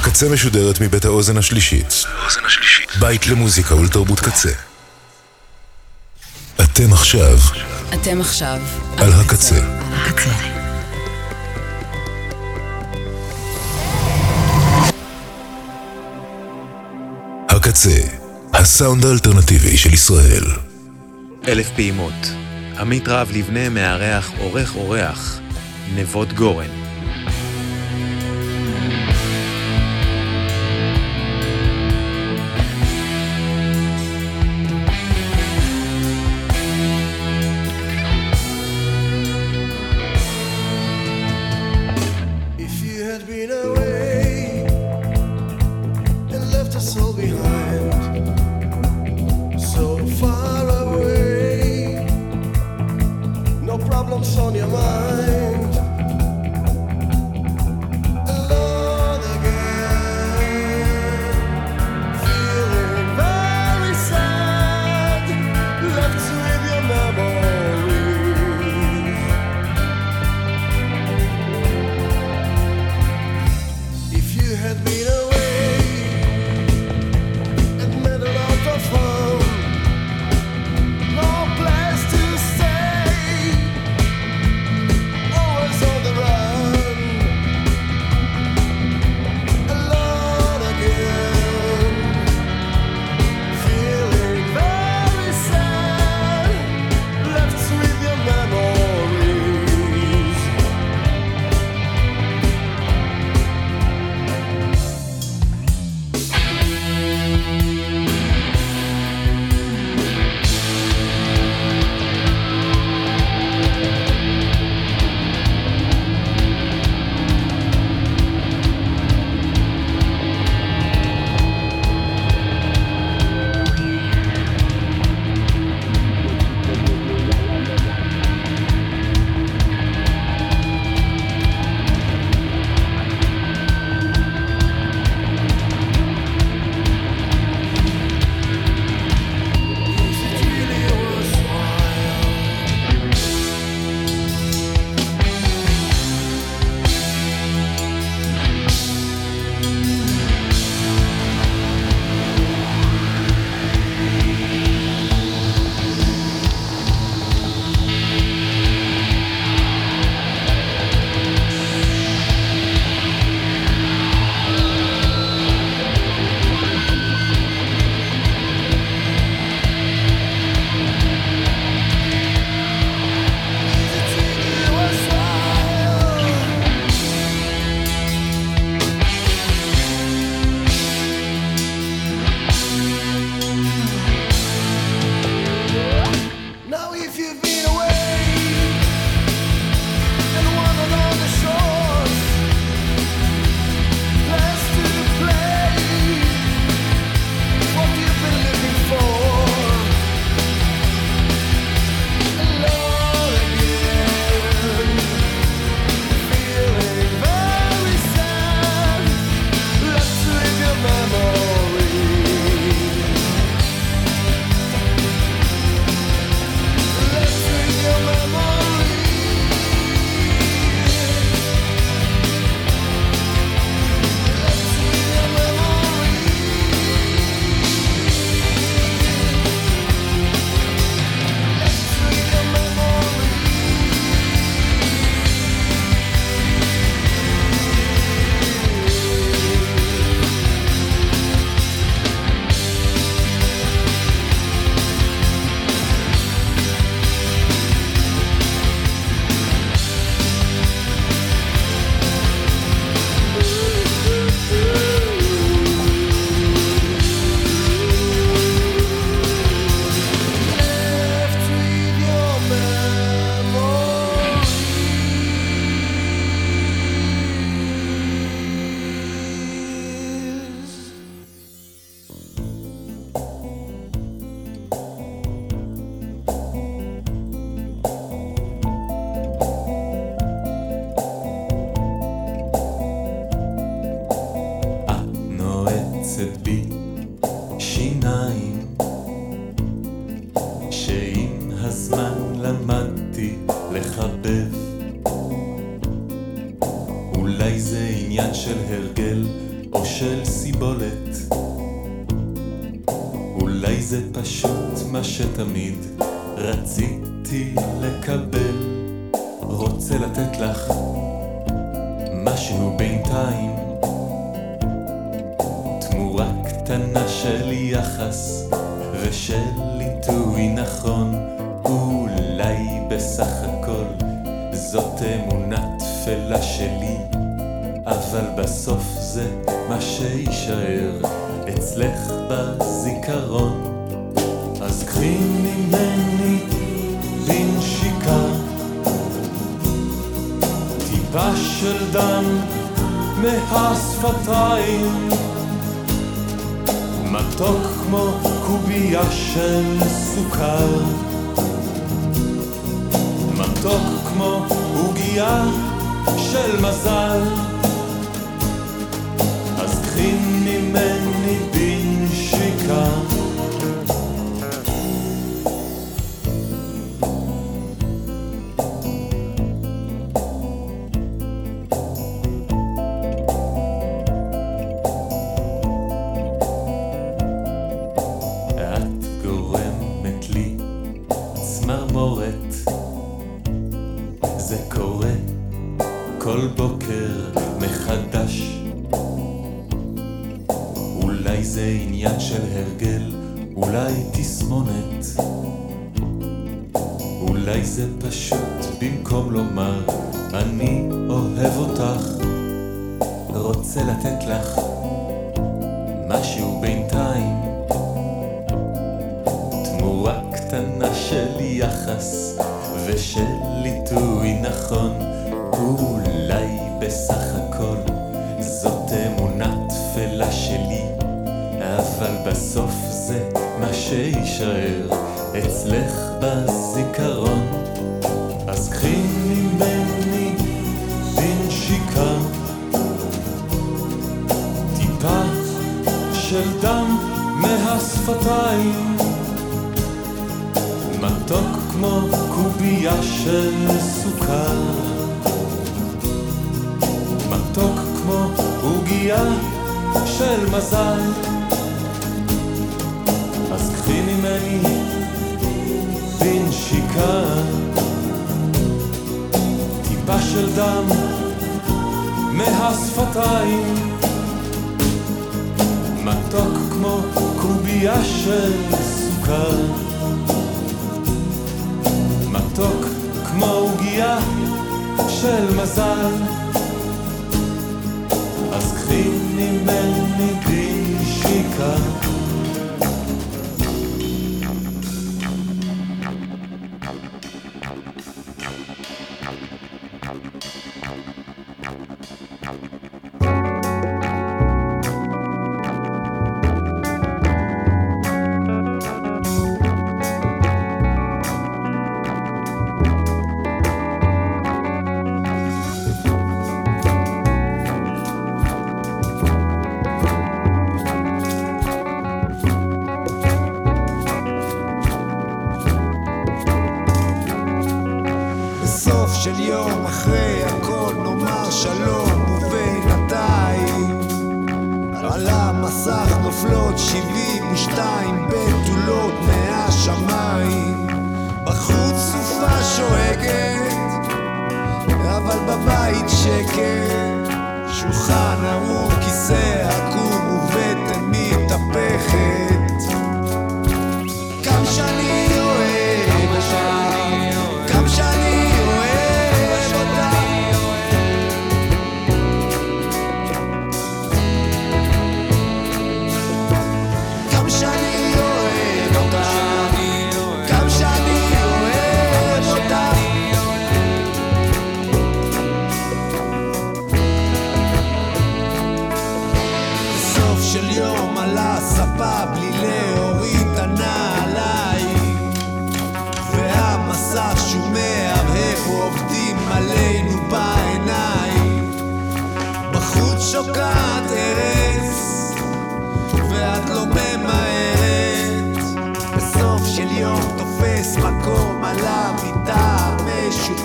הקצה משודרת מבית האוזן השלישית. האוזן השלישית. בית למוזיקה ולתרבות קצה. אתם עכשיו. אתם עכשיו. על הקצה. הקצה. הקצה, הסאונד האלטרנטיבי של ישראל. אלף פעימות. עמית רב לבנה מארח עורך אורח, נבות גורן. טיפה של דם מהשפתיים. מתוק כמו קובייה של סוכר. מתוק כמו עוגייה של מזל. אז קחי ממני בנשיקה שפתיים. מתוק כמו קובייה של סוכר. מתוק כמו עוגייה של מזל. אז קחי ממני בלי שיקה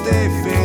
defender.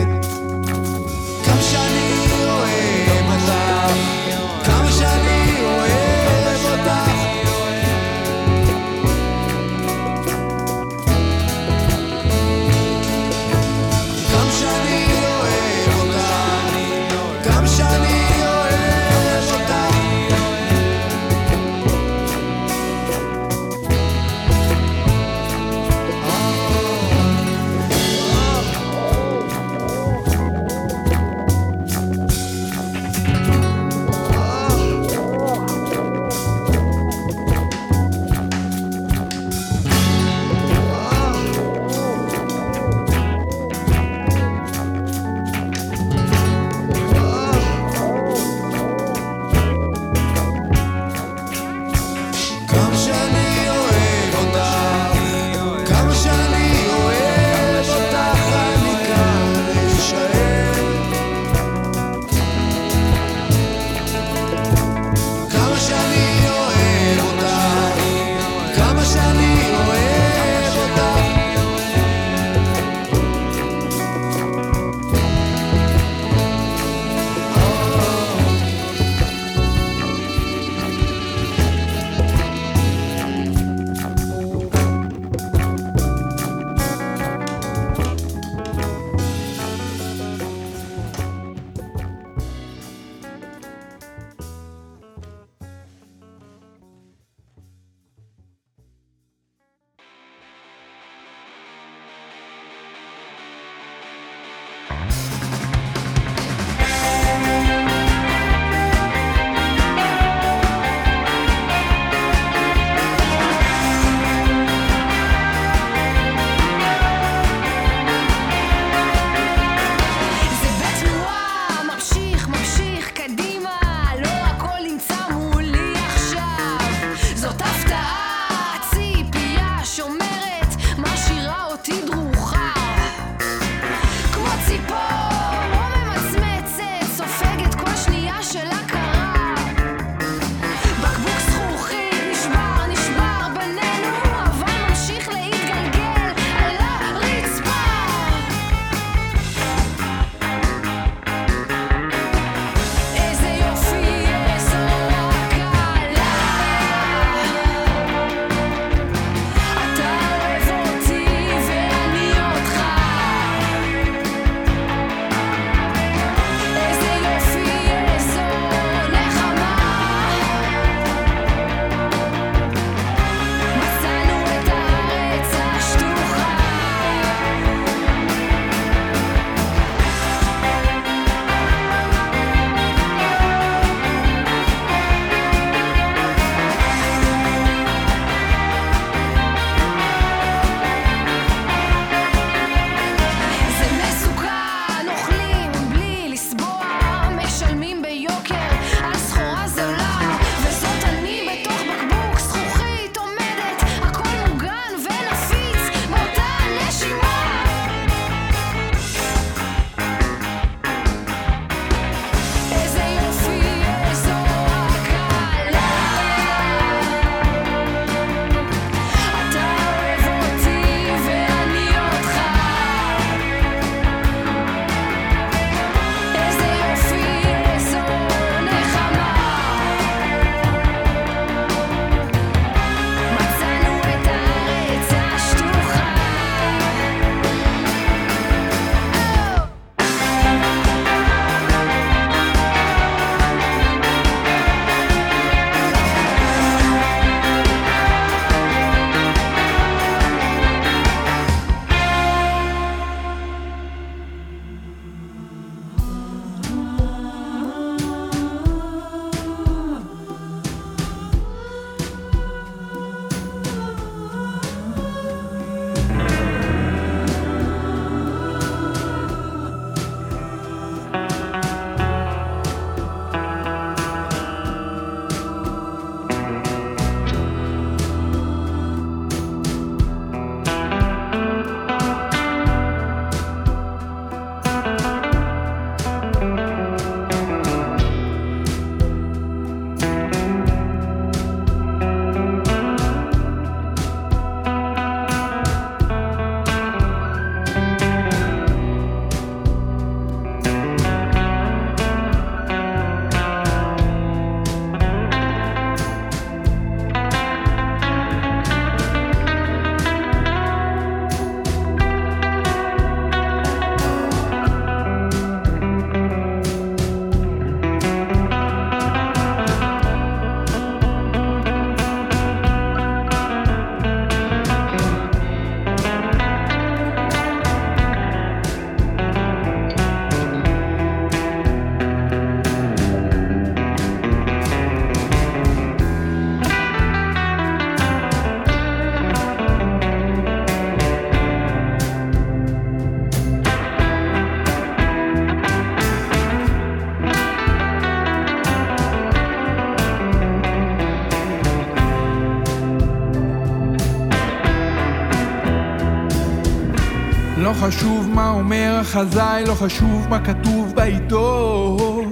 אומר החזאי, לא חשוב מה כתוב בעיתון.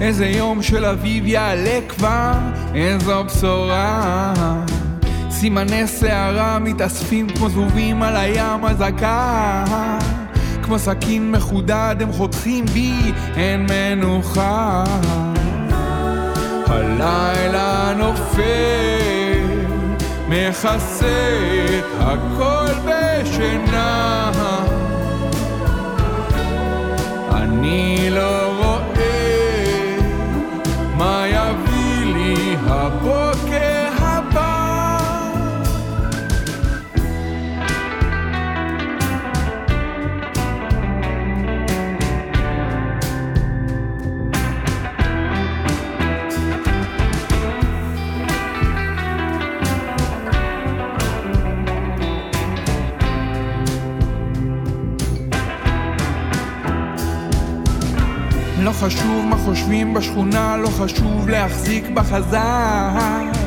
איזה יום של אביב יעלה כבר, איזו בשורה. סימני שערה מתאספים כמו זבובים על הים הזקן. כמו סכין מחודד הם חותכים בי, אין מנוחה. הלילה נופל, מכסה את הכל בשינה. אני חשוב מה חושבים בשכונה, לא חשוב להחזיק בחזק.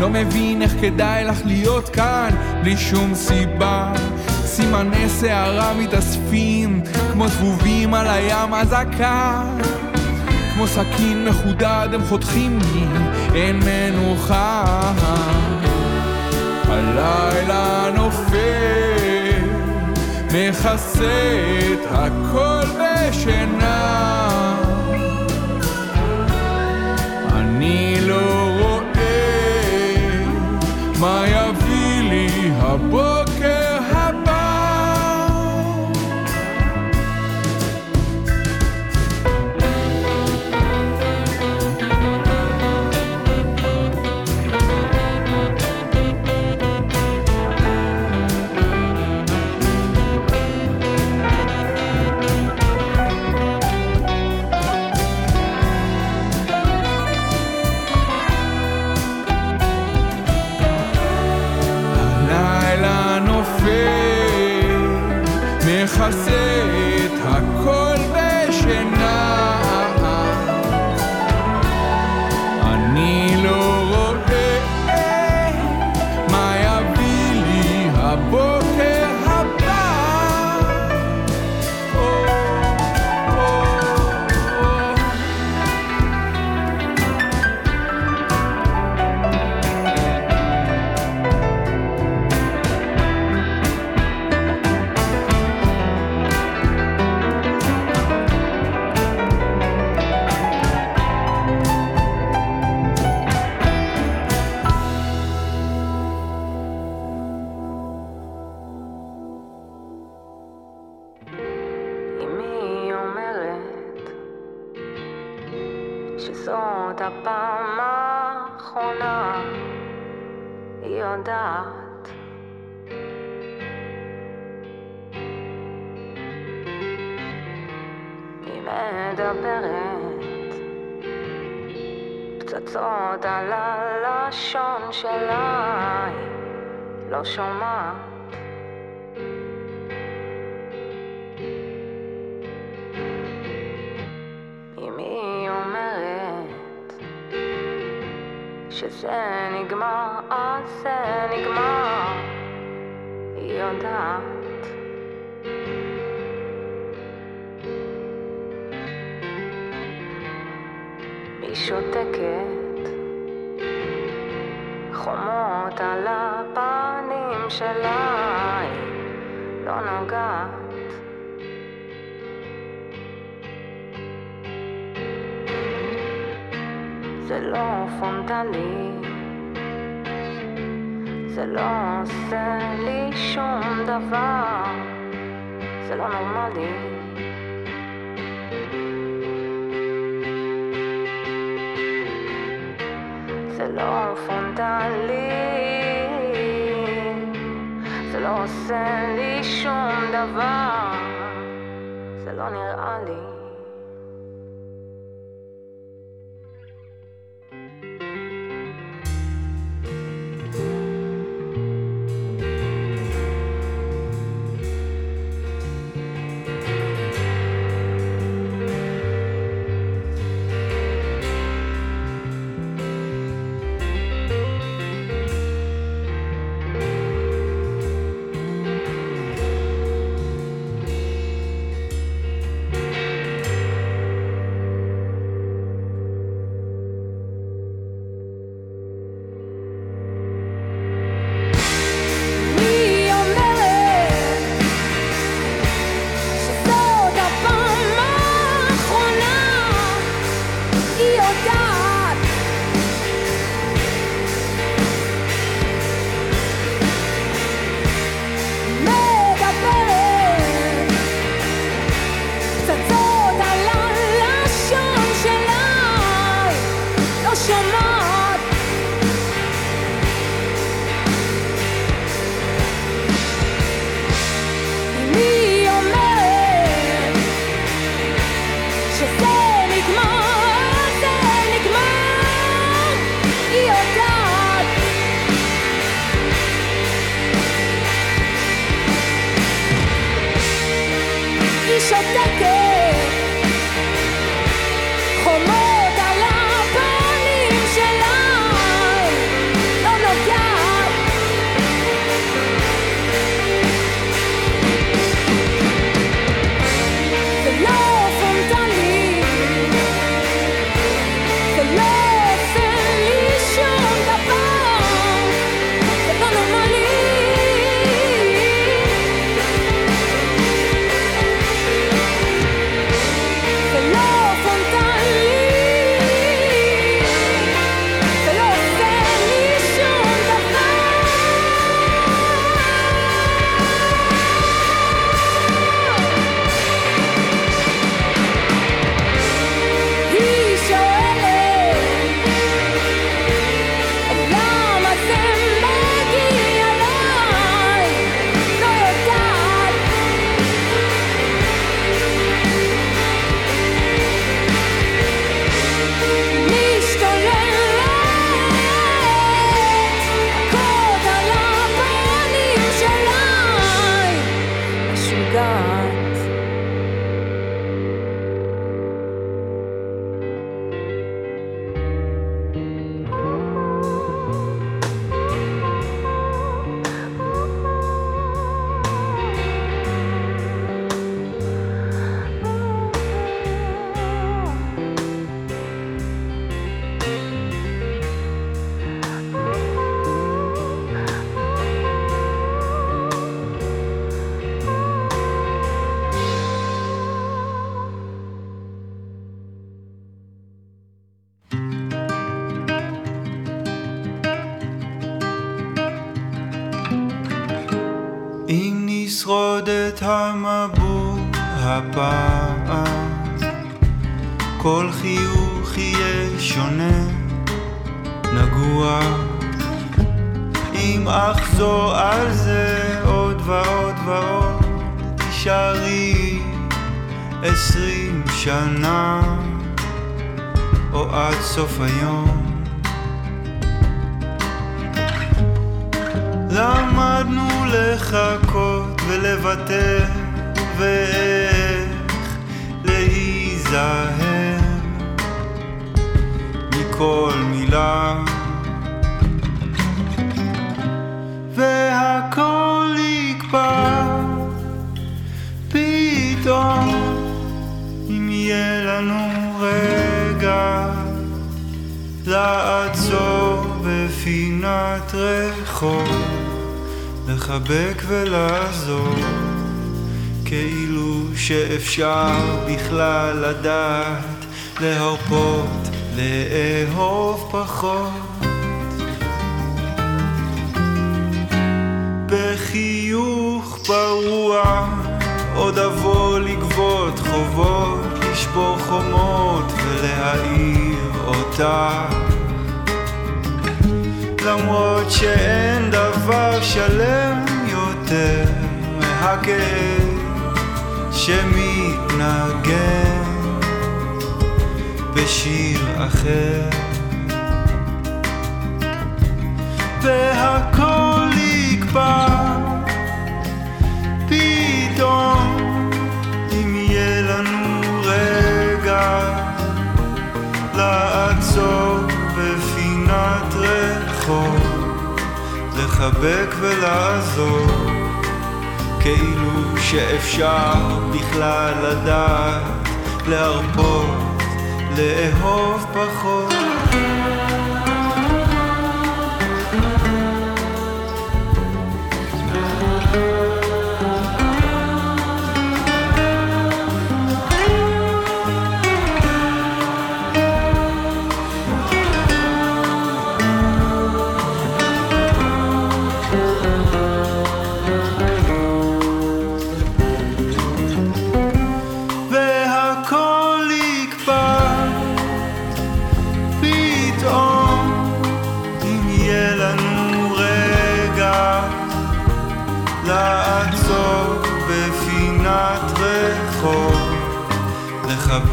לא מבין איך כדאי לך להיות כאן בלי שום סיבה. סימני שערה מתאספים כמו זבובים על הים הזקן. כמו סכין מחודד הם חותכים לי, אין מנוחה. הלילה נופל, מכסה את הכל בשינה. אני לא רואה מה יביא שזאת הפעם האחרונה, היא יודעת. היא מדברת פצצות על הלשון שלה, היא לא שומעת. שזה נגמר, אז זה נגמר, היא יודעת. היא שותקת, חומות על הפנים שלה, היא לא נוגעת. פרונטלי, זה לא עושה לי שום דבר, זה לא נורמלי. זה לא פרונטלי, זה לא עושה לי שום דבר, לחבק ולעזור, כאילו שאפשר בכלל לדעת, להרפות, לאהוב פחות. בחיוך פרוע, עוד אבוא לגבות חובות, לשבור חומות ולהאיר אותה. למרות שאין דבר שלם יותר מהכאב שמתנגן בשיר אחר. והכל יקפא פתאום אם יהיה לנו רגע לעצור בפינת רחוב, לחבק ולעזור, כאילו שאפשר בכלל לדעת, להרפות, לאהוב פחות.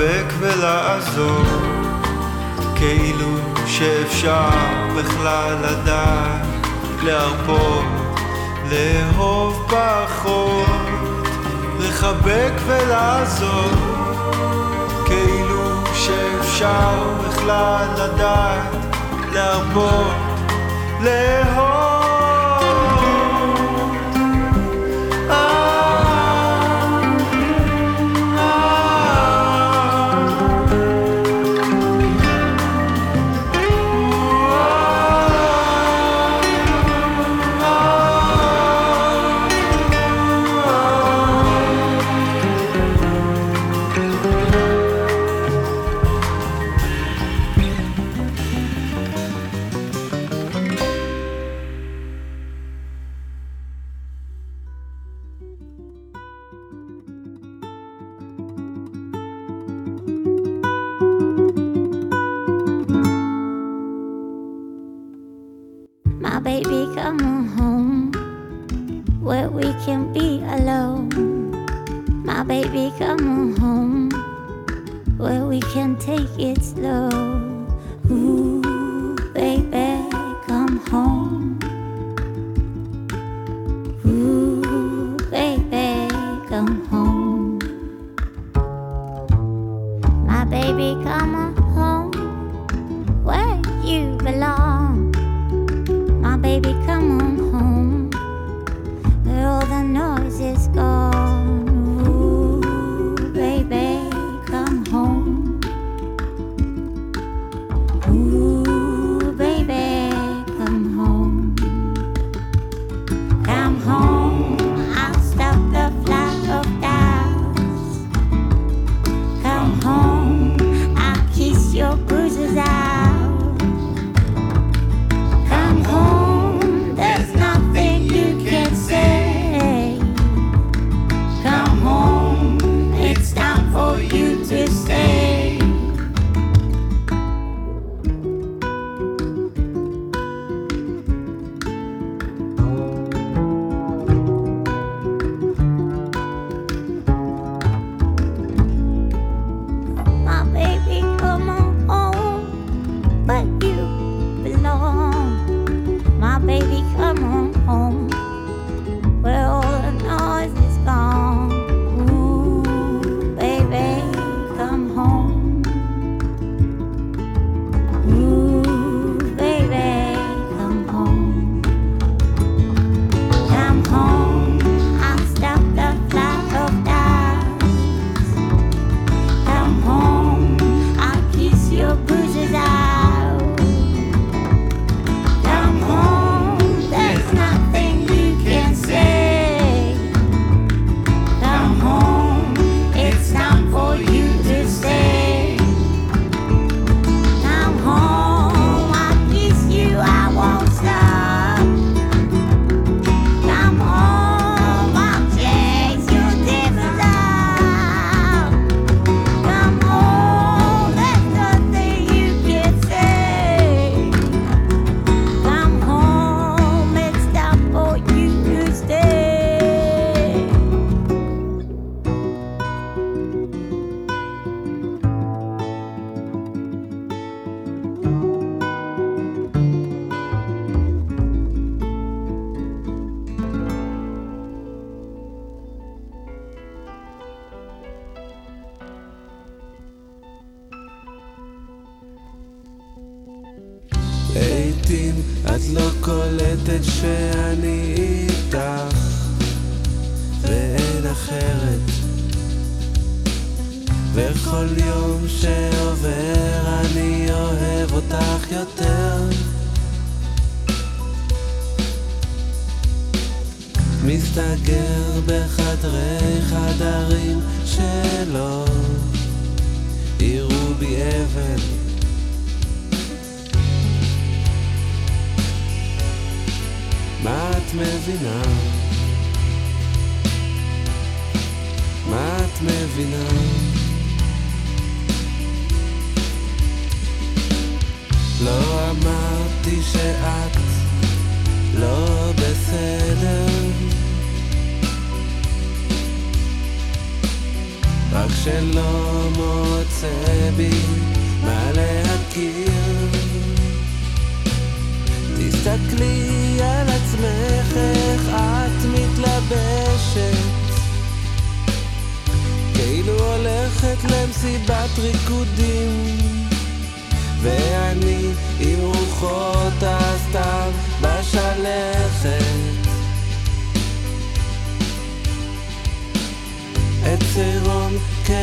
לחבק ולעזור, כאילו שאפשר בכלל לדעת להרפות, לאהוב פחות, לחבק ולעזור, כאילו שאפשר בכלל לדעת להרפות, לאהוב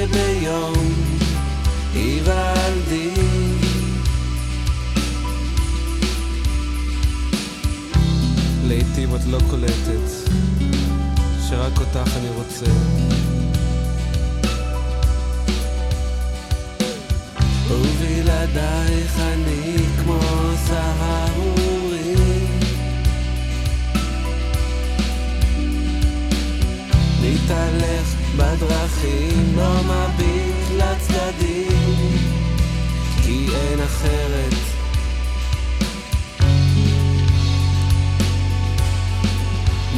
כביום היוולדי לעתים את לא קולטת שרק אותך אני רוצה. ובלעדייך אני כמו סהרורי מתהלך בדרכים, לא מביט לצדדים כי אין אחרת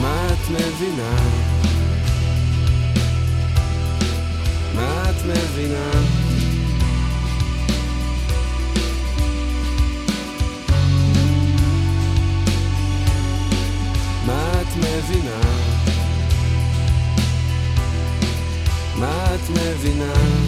מה את מבינה? מה את מבינה? את מבינה?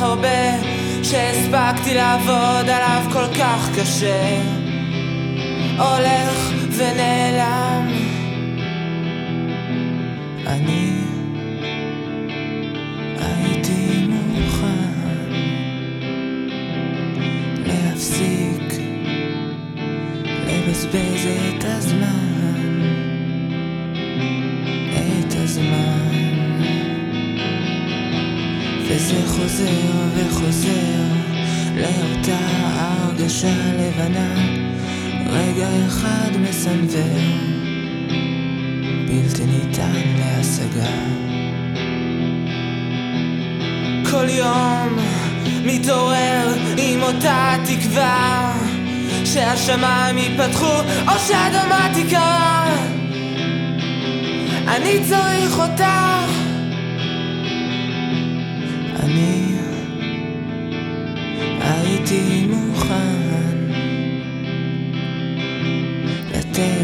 כך הרבה, שהספקתי לעבוד עליו כל כך קשה, הולך ונעלם. לאותה הרגשה לבנה, רגע אחד מסנוור, בלתי ניתן להשגה. כל יום מתעורר עם אותה תקווה שהשמיים ייפתחו או שהאדמה תיקרע אני צריך אותך.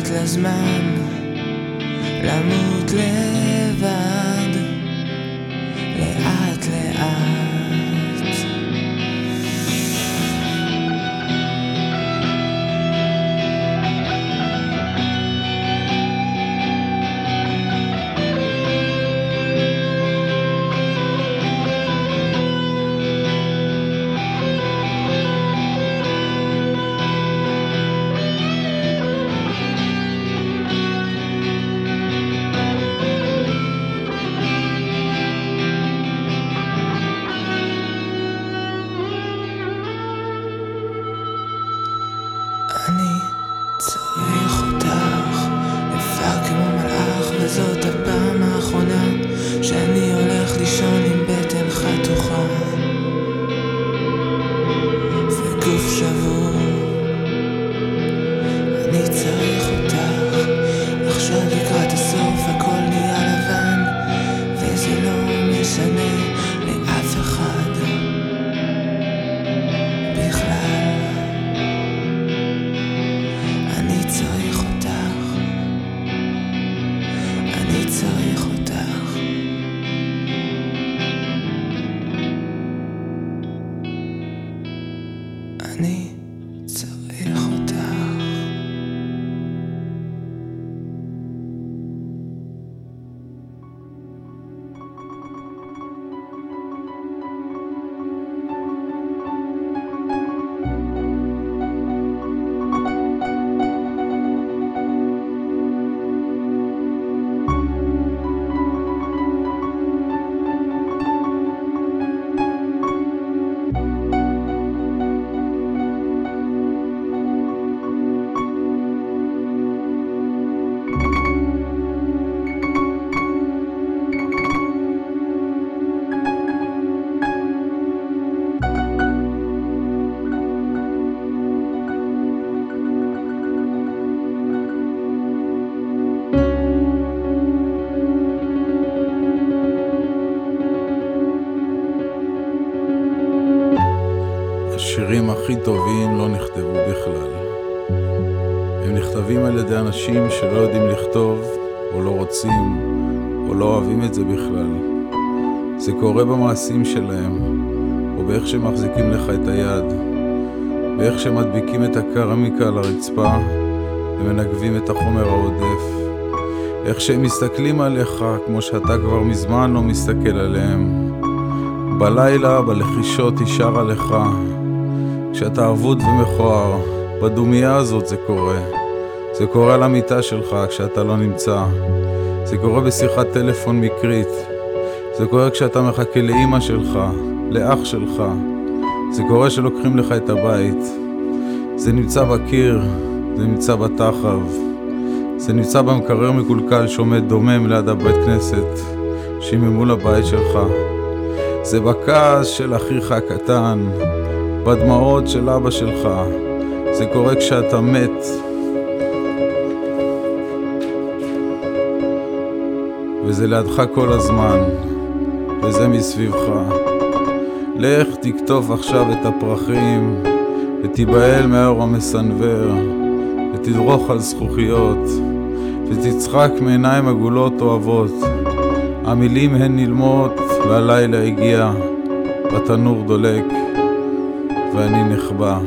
Atlas la moutelaine. אנשים שלא יודעים לכתוב, או לא רוצים, או לא אוהבים את זה בכלל. זה קורה במעשים שלהם, או באיך שהם מחזיקים לך את היד, באיך שהם מדביקים את הקרמיקה על הרצפה ומנגבים את החומר העודף, איך שהם מסתכלים עליך כמו שאתה כבר מזמן לא מסתכל עליהם. בלילה, בלחישות היא שרה לך, כשאתה אבוד ומכוער, בדומייה הזאת זה קורה. זה קורה על המיטה שלך כשאתה לא נמצא. זה קורה בשיחת טלפון מקרית. זה קורה כשאתה מחכה לאימא שלך, לאח שלך. זה קורה שלוקחים לך את הבית. זה נמצא בקיר, זה נמצא בתחב. זה נמצא במקרר מקולקל שעומד דומם ליד הבית כנסת, שהיא ממול הבית שלך. זה בכעס של אחיך הקטן, בדמעות של אבא שלך. זה קורה כשאתה מת. וזה לידך כל הזמן, וזה מסביבך. לך תקטוף עכשיו את הפרחים, ותיבהל מהאור המסנוור, ותדרוך על זכוכיות, ותצחק מעיניים עגולות אוהבות. המילים הן נלמות, והלילה הגיע, והתנור דולק, ואני נחבא.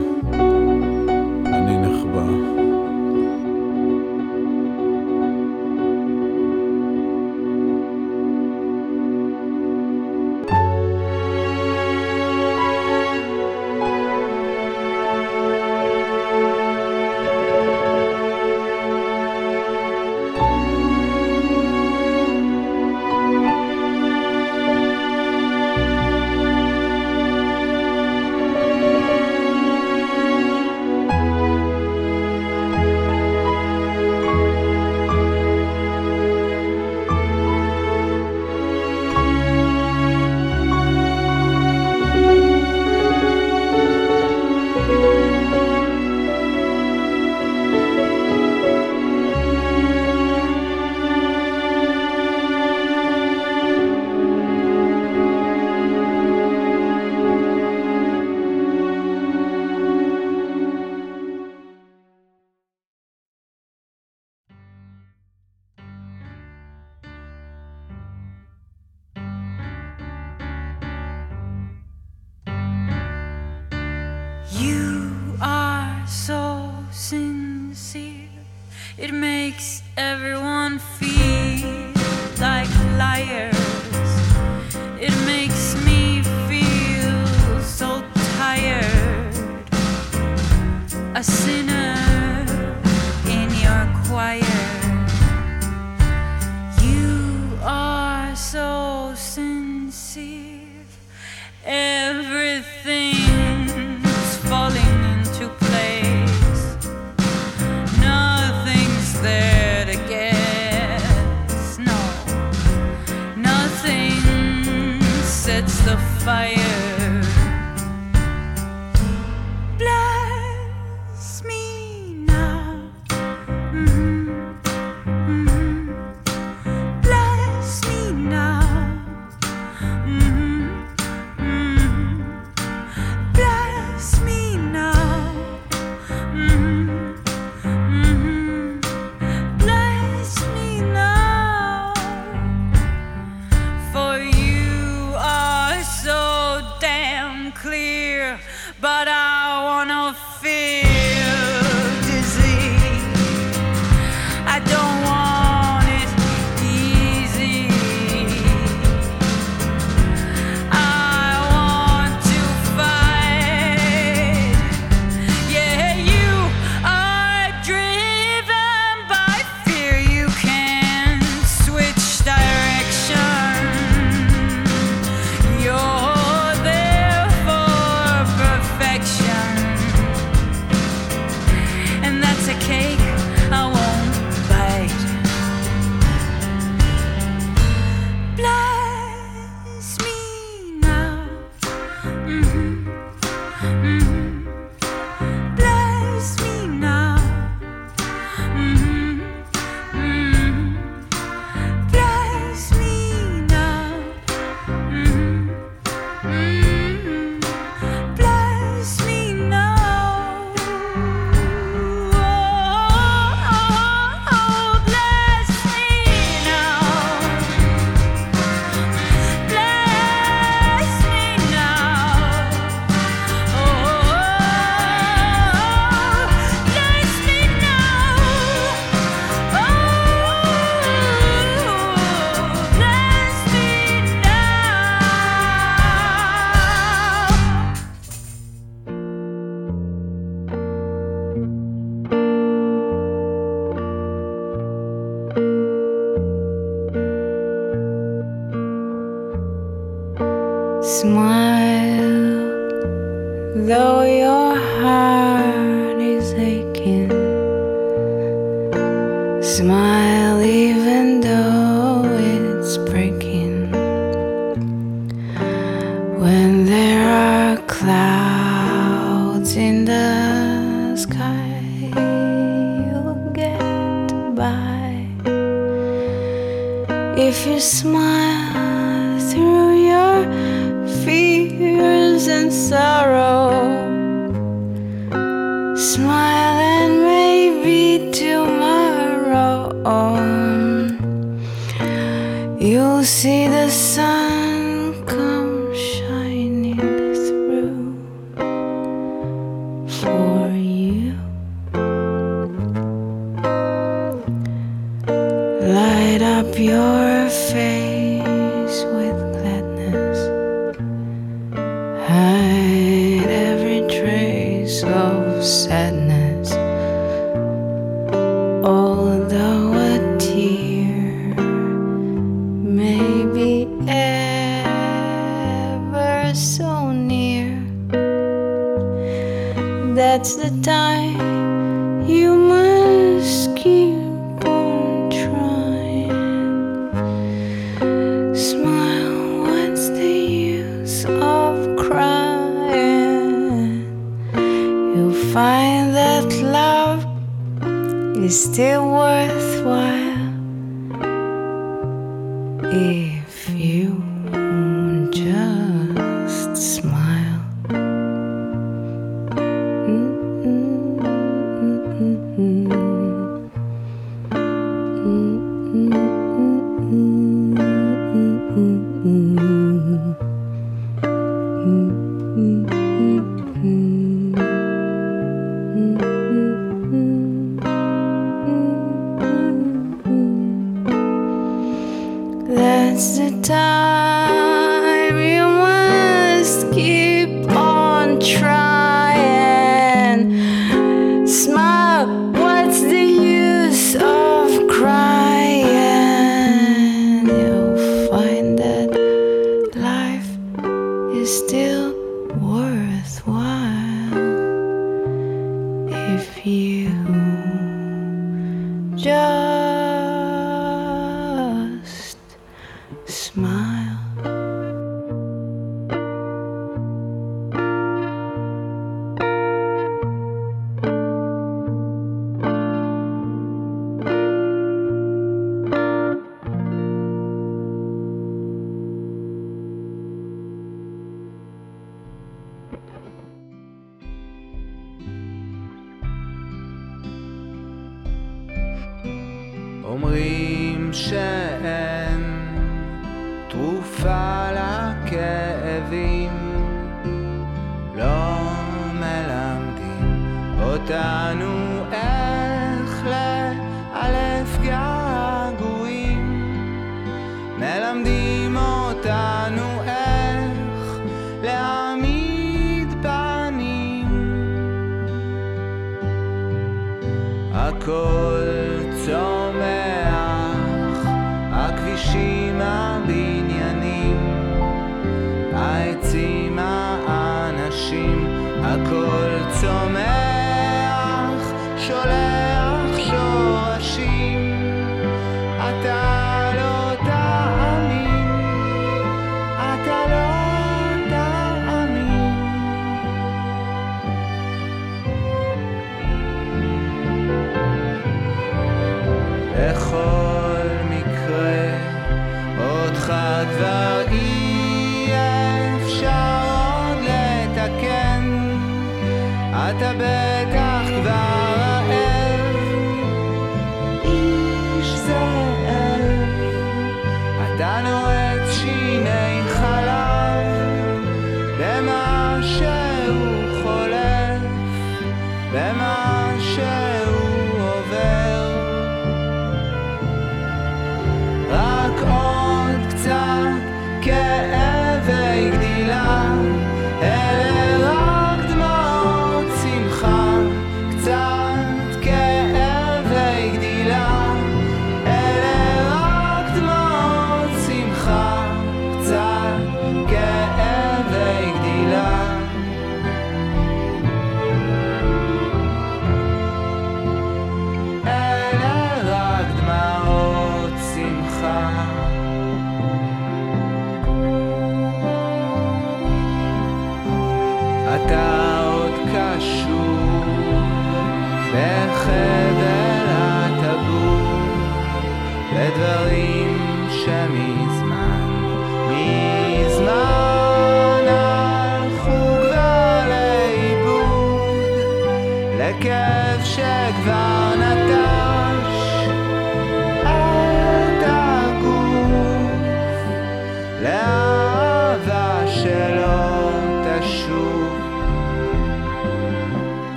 you'll get by if you smile through your fears and sorrow. Smile.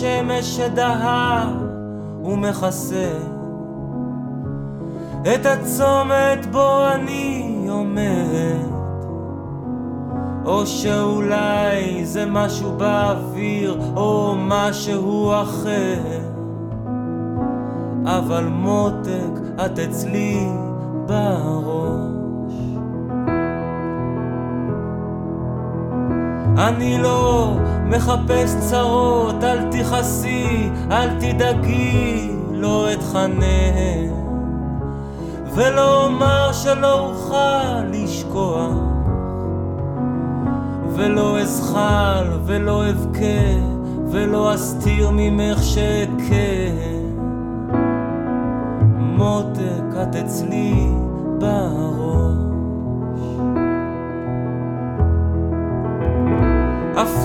השמש שדהר ומכסה. את הצומת בו אני עומד. או שאולי זה משהו באוויר או משהו אחר. אבל מותק את אצלי בראש. אני לא מחפש צרות, אל תכעסי, אל תדאגי, לא אתחנן. ולא אומר שלא אוכל לשכוח ולא אזחל ולא אבכה ולא אסתיר ממך שאבכה מותק את אצלי בראש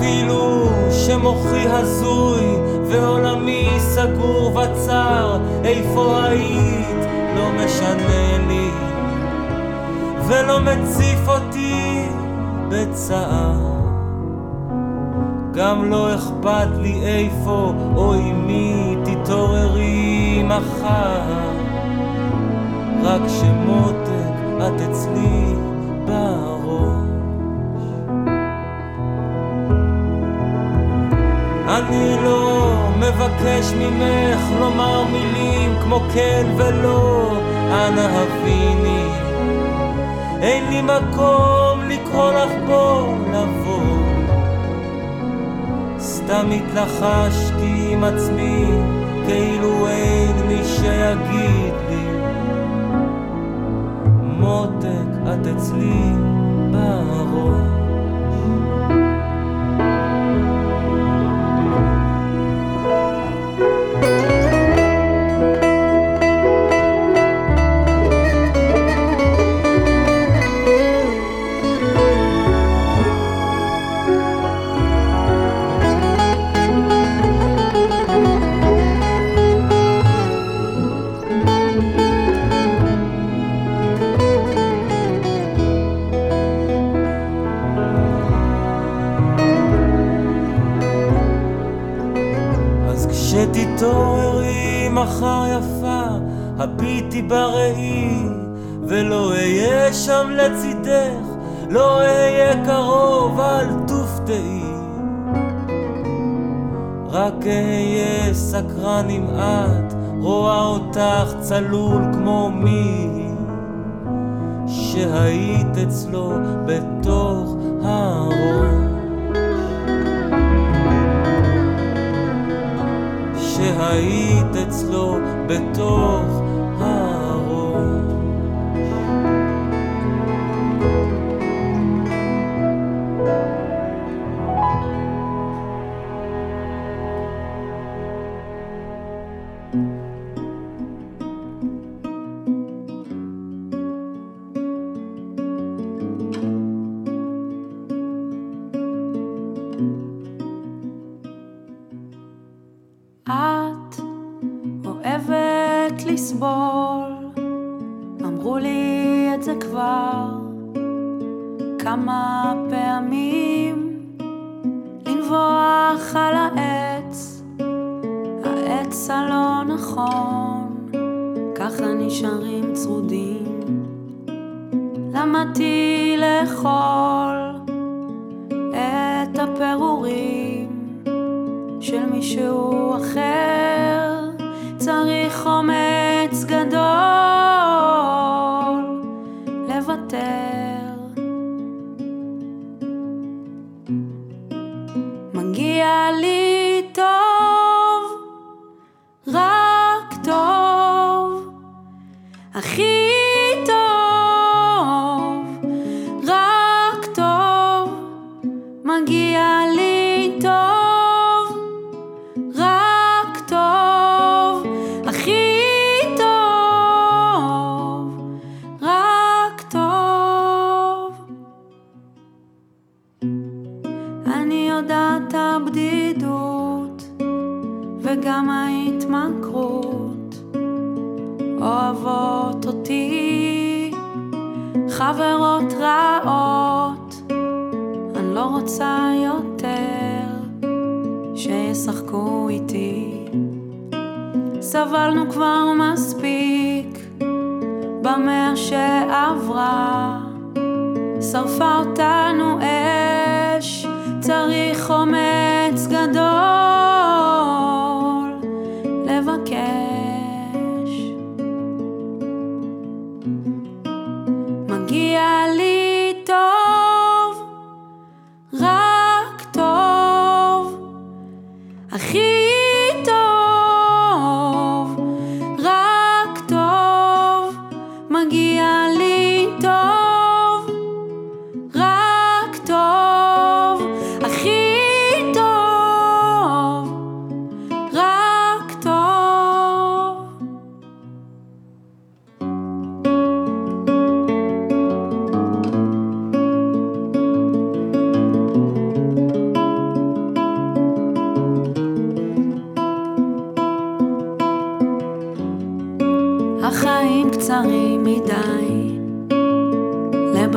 אפילו שמוחי הזוי ועולמי סגור וצר איפה היית? לא משנה לי. ולא מציף אותי בצער. גם לא אכפת לי איפה או עם מי תתעוררי מחר. רק שמותק את אצלי בראש אני לא מבקש ממך לומר מילים כמו כן ולא, אנא הביני. אין לי מקום לקרוא לך בוא לבוא. סתם התלחשתי עם עצמי, כאילו אין מי שיגיד לי. מותק, את אצלי בראש. מחר יפה, הביטי בראי, ולא אהיה שם לצידך, לא אהיה קרוב, אל תופתעי. רק אהיה סקרן אם את רואה אותך צלול כמו מי שהיית אצלו בתוך הראש. שהיית אצלו בתוך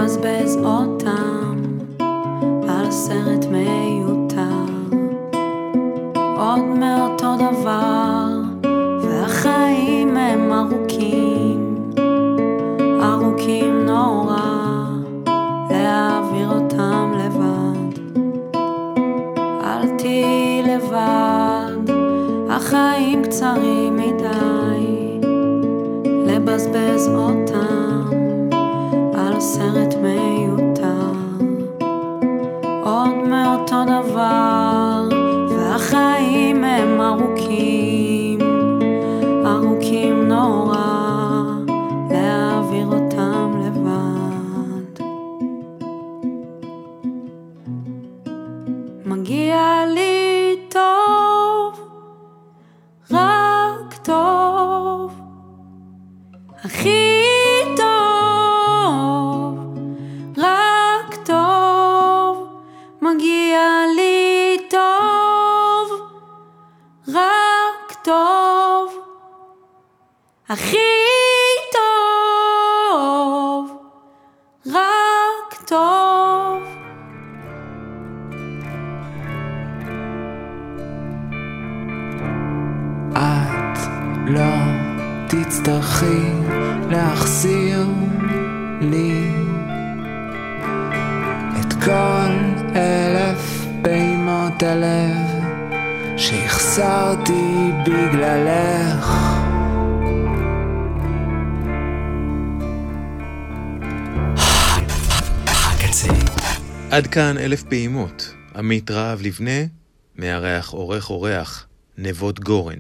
לבזבז אותם על סרט מיותר. עוד מאותו דבר והחיים הם ארוכים. ארוכים נורא להעביר אותם לבד. אל תהיי לבד החיים קצרים מדי. לבזבז אותם סרט מיותר. עוד מאותו דבר, והחיים הם ארוכים, פעימות. עמית רהב לבנה, מארח עורך אורח, נבות גורן.